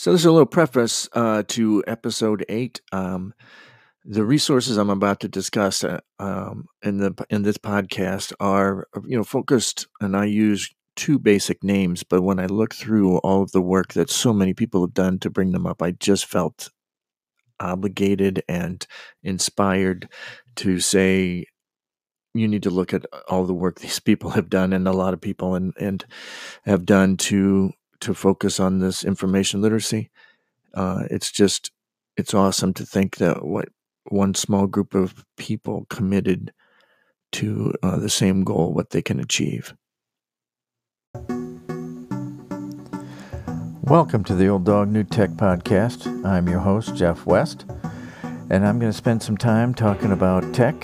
So, this is a little preface uh, to episode eight. Um, the resources I'm about to discuss uh, um, in the in this podcast are, you know, focused, and I use two basic names. But when I look through all of the work that so many people have done to bring them up, I just felt obligated and inspired to say you need to look at all the work these people have done and a lot of people and and have done to to focus on this information literacy uh, it's just it's awesome to think that what one small group of people committed to uh, the same goal what they can achieve Welcome to the Old Dog New Tech Podcast. I'm your host, Jeff West, and I'm going to spend some time talking about tech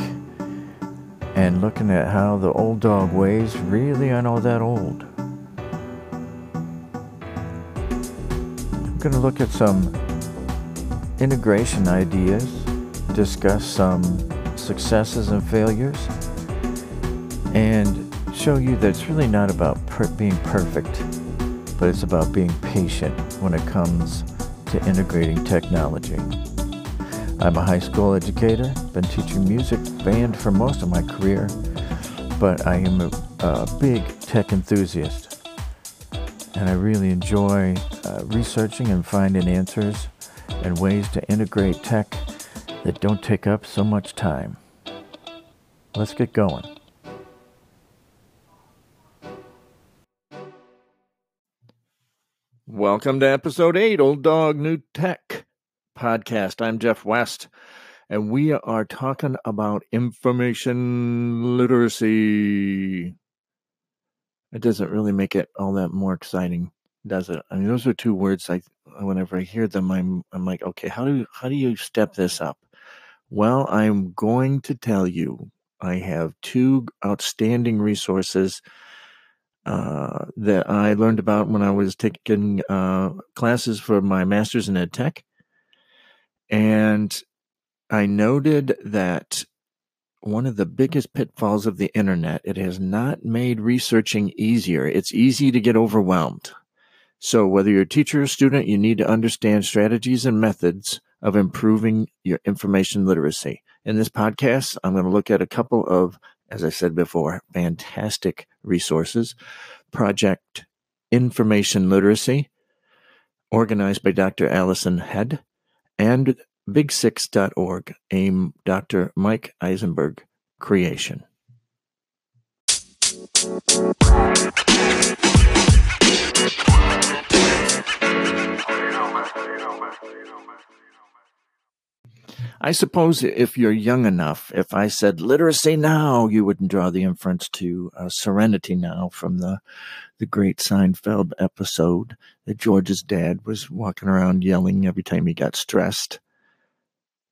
and looking at how the old dog ways really aren't all that old. Going to look at some integration ideas, discuss some successes and failures, and show you that it's really not about per- being perfect but it's about being patient when it comes to integrating technology. I'm a high school educator, been teaching music band for most of my career, but I am a, a big tech enthusiast. And I really enjoy uh, researching and finding answers and ways to integrate tech that don't take up so much time. Let's get going. Welcome to episode eight, Old Dog New Tech podcast. I'm Jeff West, and we are talking about information literacy. It doesn't really make it all that more exciting, does it? I mean, those are two words. I whenever I hear them, I'm I'm like, okay, how do how do you step this up? Well, I'm going to tell you. I have two outstanding resources uh, that I learned about when I was taking uh, classes for my master's in ed tech. And I noted that one of the biggest pitfalls of the internet, it has not made researching easier. It's easy to get overwhelmed. So, whether you're a teacher or student, you need to understand strategies and methods of improving your information literacy. In this podcast, I'm going to look at a couple of as I said before, fantastic resources. Project Information Literacy, organized by Dr. Alison Head, and Big6.org, a Dr. Mike Eisenberg creation. I suppose if you're young enough, if I said literacy now, you wouldn't draw the inference to uh, serenity now from the the great Seinfeld episode that George's dad was walking around yelling every time he got stressed.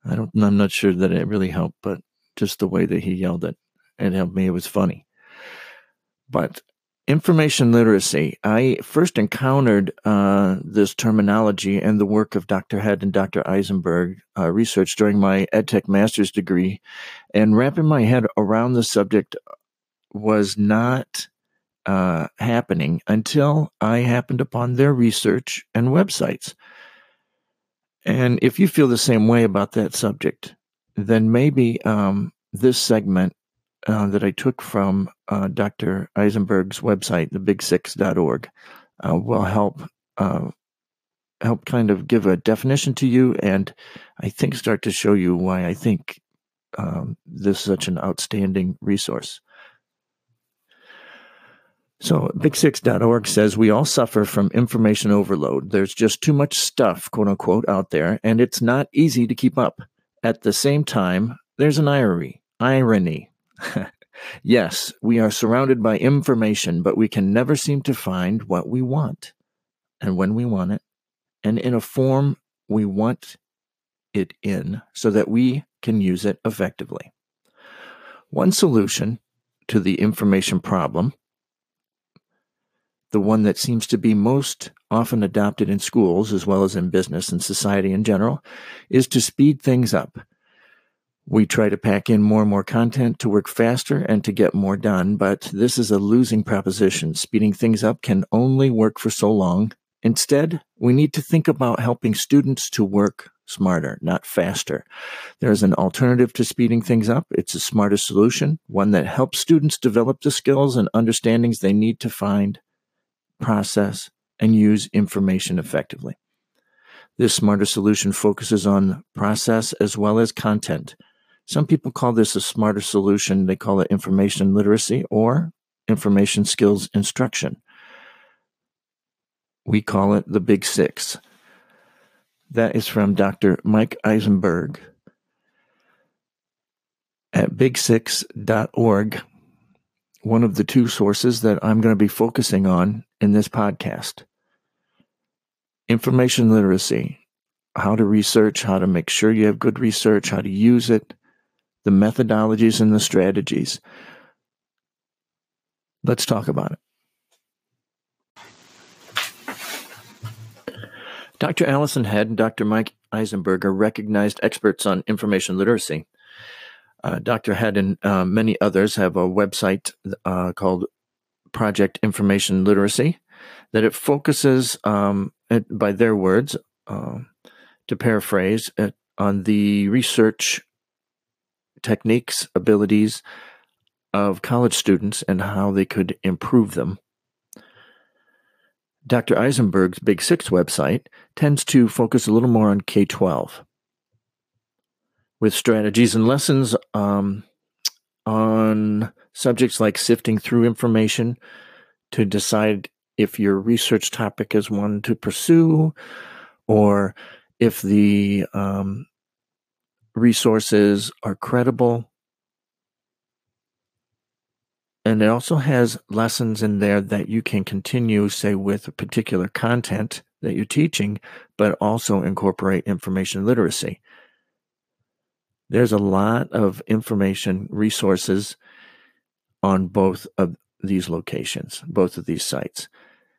I don't. I'm not sure that it really helped, but just the way that he yelled it, it helped me. It was funny. But Information literacy. I first encountered uh, this terminology and the work of Dr. Head and Dr. Eisenberg uh, research during my EdTech master's degree, and wrapping my head around the subject was not uh, happening until I happened upon their research and websites. And if you feel the same way about that subject, then maybe um, this segment uh, that I took from uh, Dr. Eisenberg's website, thebig6.org, uh, will help uh, help kind of give a definition to you, and I think start to show you why I think um, this is such an outstanding resource. So, big6.org says we all suffer from information overload. There's just too much stuff, quote unquote, out there, and it's not easy to keep up. At the same time, there's an irony, irony yes, we are surrounded by information, but we can never seem to find what we want and when we want it and in a form we want it in so that we can use it effectively. One solution to the information problem, the one that seems to be most often adopted in schools as well as in business and society in general, is to speed things up we try to pack in more and more content to work faster and to get more done, but this is a losing proposition. Speeding things up can only work for so long Instead, we need to think about helping students to work smarter, not faster. There's an alternative to speeding things up. It's a smarter solution, one that helps students develop the skills and understandings they need to find, process, and use information effectively. This smarter solution focuses on process as well as content. Some people call this a smarter solution. They call it information literacy or information skills instruction. We call it the Big Six. That is from Dr. Mike Eisenberg at big6.org, one of the two sources that I'm going to be focusing on in this podcast. Information literacy, how to research, how to make sure you have good research, how to use it, the methodologies and the strategies. Let's talk about it. Dr. Alison Head and Dr. Mike Eisenberg are recognized experts on information literacy. Uh, Dr. Head and uh, many others have a website uh, called Project Information Literacy that it focuses, um, it, by their words, um, to paraphrase, it, on the research techniques, abilities of college students and how they could improve them. Dr. Eisenberg's Big Six website tends to focus a little more on K 12 with strategies and lessons um, on subjects like sifting through information to decide if your research topic is one to pursue or if the um, resources are credible and it also has lessons in there that you can continue, say, with a particular content that you're teaching, but also incorporate information literacy. There's a lot of information resources on both of these locations, both of these sites.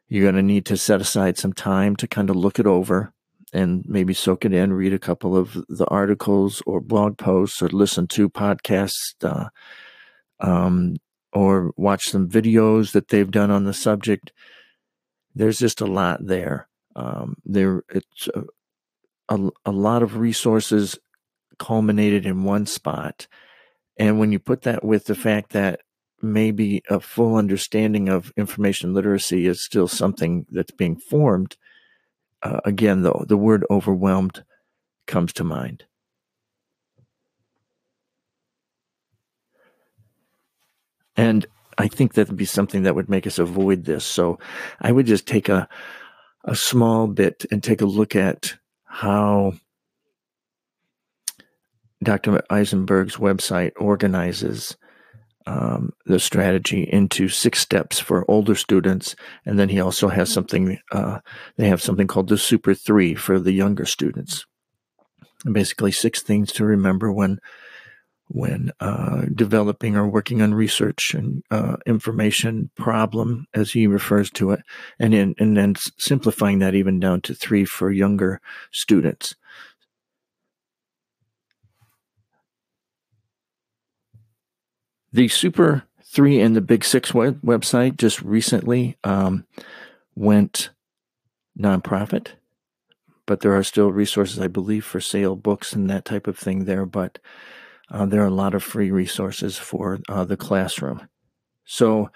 You're going to need to set aside some time to kind of look it over and maybe soak it in, read a couple of the articles or blog posts or listen to podcasts. Uh, um, or watch some videos that they've done on the subject. There's just a lot there. Um, there, it's a, a, a lot of resources culminated in one spot. And when you put that with the fact that maybe a full understanding of information literacy is still something that's being formed, uh, again, though, the word overwhelmed comes to mind. And I think that would be something that would make us avoid this. So I would just take a, a small bit and take a look at how Dr. Eisenberg's website organizes um, the strategy into six steps for older students, and then he also has something. Uh, they have something called the Super Three for the younger students. And basically, six things to remember when when uh, developing or working on research and uh, information problem, as he refers to it, and in, and then simplifying that even down to three for younger students. The Super Three and the Big Six web- website just recently um, went nonprofit, but there are still resources, I believe, for sale books and that type of thing there. But uh, there are a lot of free resources for uh, the classroom. So,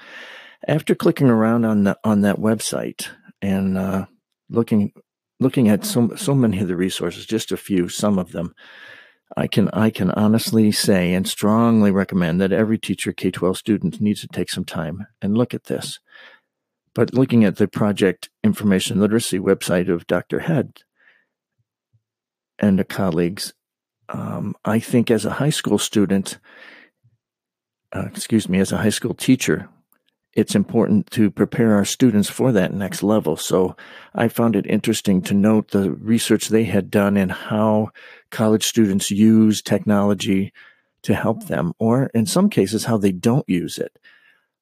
after clicking around on the, on that website and uh, looking looking at so so many of the resources, just a few, some of them, I can I can honestly say and strongly recommend that every teacher K twelve student needs to take some time and look at this. But looking at the Project Information Literacy website of Dr. Head and colleagues, um, I think as a high school student, uh, excuse me, as a high school teacher, it's important to prepare our students for that next level. So I found it interesting to note the research they had done and how college students use technology to help them, or in some cases, how they don't use it.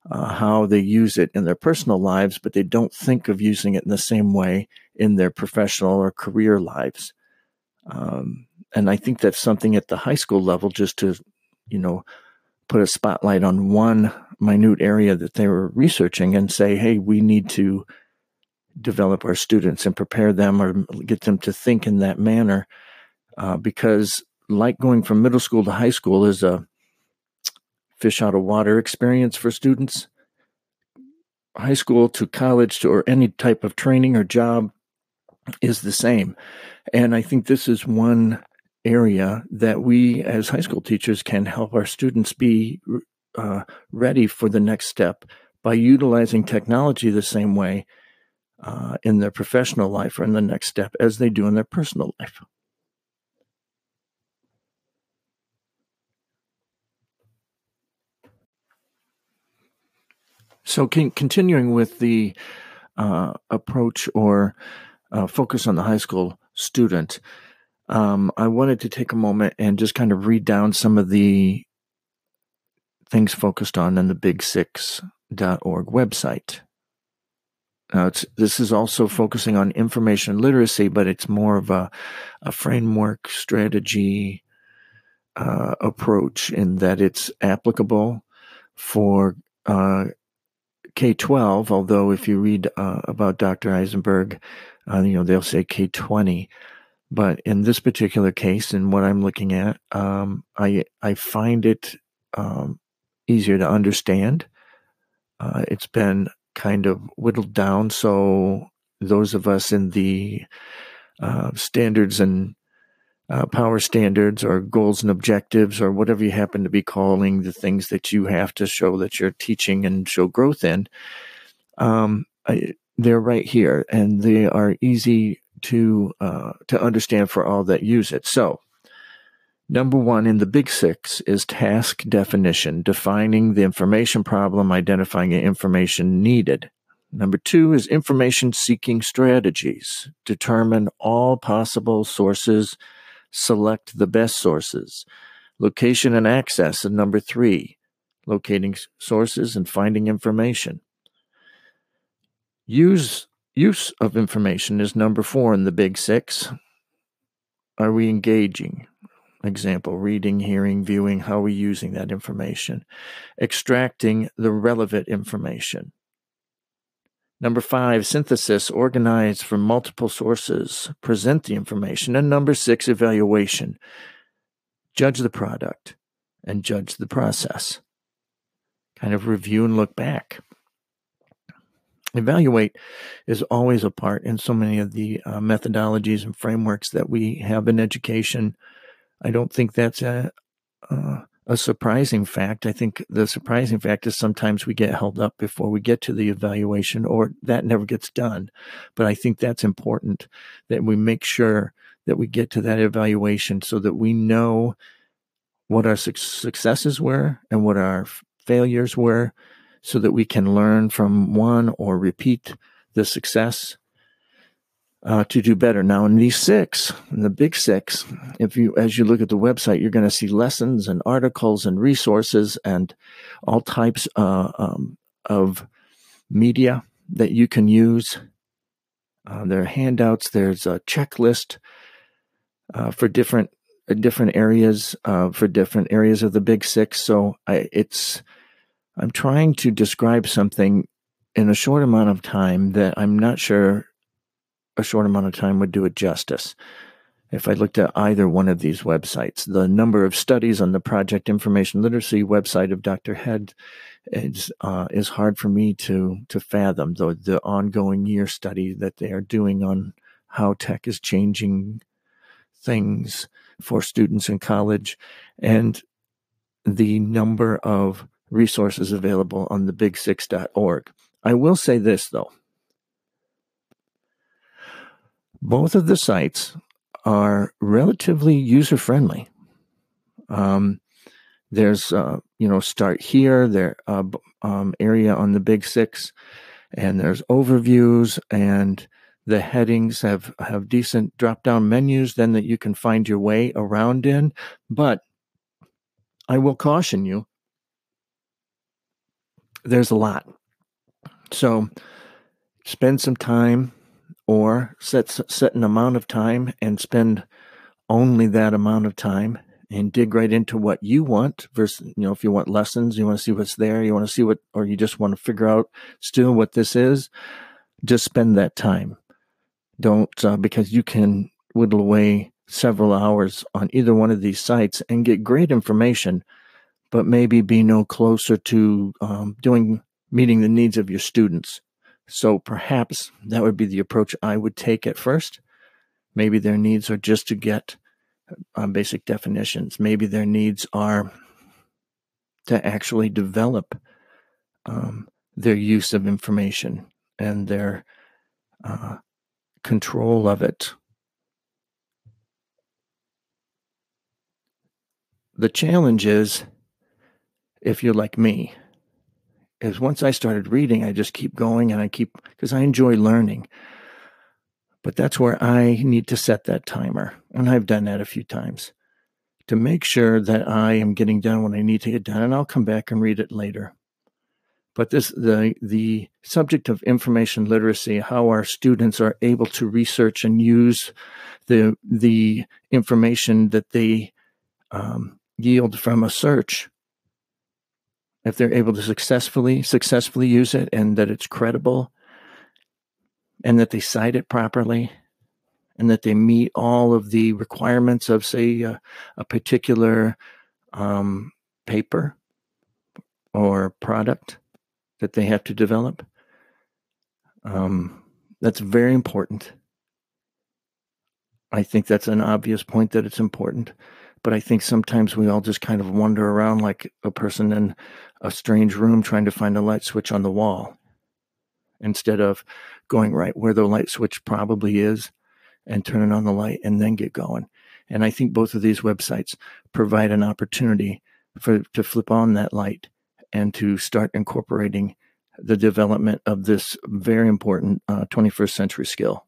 Uh, how they use it in their personal lives, but they don't think of using it in the same way in their professional or career lives. Um, and I think that's something at the high school level, just to, you know, put a spotlight on one minute area that they were researching and say, hey, we need to develop our students and prepare them or get them to think in that manner. Uh, because, like going from middle school to high school is a fish out of water experience for students. High school to college to, or any type of training or job is the same. And I think this is one area that we as high school teachers can help our students be uh, ready for the next step by utilizing technology the same way uh, in their professional life or in the next step as they do in their personal life. So, continuing with the uh, approach or uh, focus on the high school student, um, I wanted to take a moment and just kind of read down some of the things focused on in the Big Six.org website. Now, this is also focusing on information literacy, but it's more of a, a framework strategy uh, approach in that it's applicable for uh, K 12, although if you read uh, about Dr. Eisenberg, uh, you know, they'll say K 20. But in this particular case, and what I'm looking at, um, I, I find it um, easier to understand. Uh, it's been kind of whittled down. So those of us in the uh, standards and uh, power standards or goals and objectives or whatever you happen to be calling the things that you have to show that you're teaching and show growth in, um, I, they're right here and they are easy to uh, to understand for all that use it. So Number one in the big six is task definition, defining the information problem, identifying the information needed. Number two is information seeking strategies, determine all possible sources, select the best sources. Location and access And number three, locating sources and finding information. Use use of information is number four in the big six. Are we engaging? example, reading, hearing, viewing, how are we using that information? Extracting the relevant information. Number five, synthesis, organize from multiple sources, present the information. And number six, evaluation, judge the product and judge the process. Kind of review and look back. Evaluate is always a part in so many of the uh, methodologies and frameworks that we have in education I don't think that's a, uh, a surprising fact. I think the surprising fact is sometimes we get held up before we get to the evaluation, or that never gets done. But I think that's important that we make sure that we get to that evaluation so that we know what our su- successes were and what our failures were, so that we can learn from one or repeat the success uh, to do better. Now, in these six, in the big six, if you, as you look at the website, you're going to see lessons and articles and resources and all types uh, um, of media that you can use. Uh, there are handouts. There's a checklist uh, for different different areas uh, for different areas of the big six. So I, it's I'm trying to describe something in a short amount of time that I'm not sure a short amount of time would do it justice. If I looked at either one of these websites, the number of studies on the Project Information Literacy website of Dr. Head is uh, is hard for me to to fathom. The the ongoing year study that they are doing on how tech is changing things for students in college, and the number of resources available on the big6.org. I will say this though both of the sites are relatively user friendly. Um, there's, uh, you know, start here, there uh, um, area on the big six, and there's overviews and the headings have have decent drop down menus then that you can find your way around in. But I will caution you, there's a lot. So spend some time or set set an amount of time and spend only that amount of time and dig right into what you want versus you know if you want lessons you want to see what's there you want to see what or you just want to figure out still what this is just spend that time. Don't, uh, because you can whittle away several hours on either one of these sites and get great information, but maybe be no closer to um, doing meeting the needs of your students. So perhaps that would be the approach I would take at first. Maybe their needs are just to get uh, basic definitions. Maybe their needs are to actually develop um, their use of information and their uh, control of it. The challenge is, if you're like me, is once I started reading, I just keep going and I keep, because I enjoy learning. But that's where I need to set that timer. And I've done that a few times to make sure that I am getting done what I need to get done. And I'll come back and read it later. But this the the subject of information literacy, how our students are able to research and use the the information that they um, yield from a search if they're able to successfully successfully use it and that it's credible and that they cite it properly and that they meet all of the requirements of say a, a particular um, paper or product that they have to develop um, that's very important. I think that's an obvious point that it's important but I think sometimes we all just kind of wander around like a person in a strange room trying to find a light switch on the wall instead of going right where the light switch probably is and turning on the light and then get going. And I think both of these websites provide an opportunity for to flip on that light and to start incorporating the development of this very important uh, 21st century skill.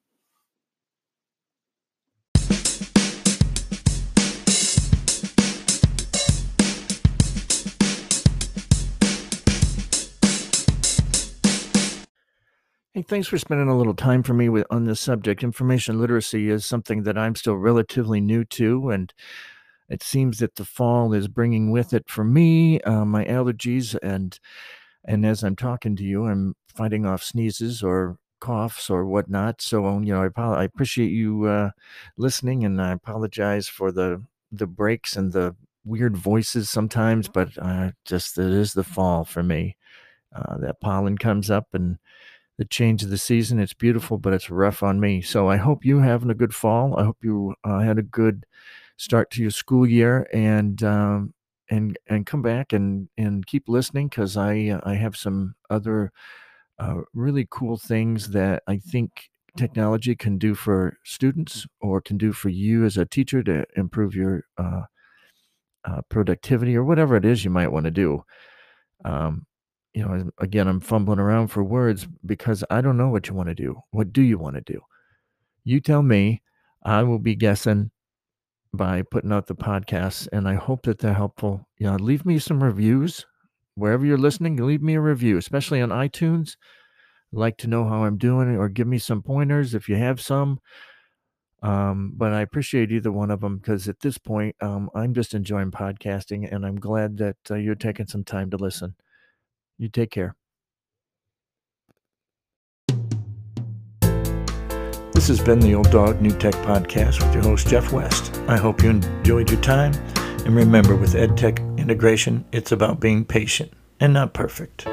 Hey, thanks for spending a little time for me with, on this subject. Information literacy is something that I'm still relatively new to, and it seems that the fall is bringing with it for me uh, my allergies, and and as I'm talking to you, I'm fighting off sneezes or coughs or whatnot. So you know, I, I appreciate you uh, listening, and I apologize for the the breaks and the weird voices sometimes, but uh, just it is the fall for me. Uh, that pollen comes up and the change of the season. It's beautiful, but it's rough on me. So I hope you having a good fall. I hope you uh, had a good start to your school year and um, and and come back and and keep listening because I I have some other uh, really cool things that I think technology can do for students or can do for you as a teacher to improve your uh, uh, productivity or whatever it is you might want to do. Um, you know, again, I'm fumbling around for words because I don't know what you want to do. What do you want to do? You tell me. I will be guessing by putting out the podcasts, and I hope that they're helpful. You know, leave me some reviews wherever you're listening. Leave me a review, especially on iTunes. I'd like to know how I'm doing, or give me some pointers if you have some. Um, but I appreciate either one of them because at this point, um, I'm just enjoying podcasting, and I'm glad that uh, you're taking some time to listen. You take care. This has been the Old Dog New Tech Podcast with your host, Jeff West. I hope you enjoyed your time. And remember, with EdTech integration, it's about being patient and not perfect.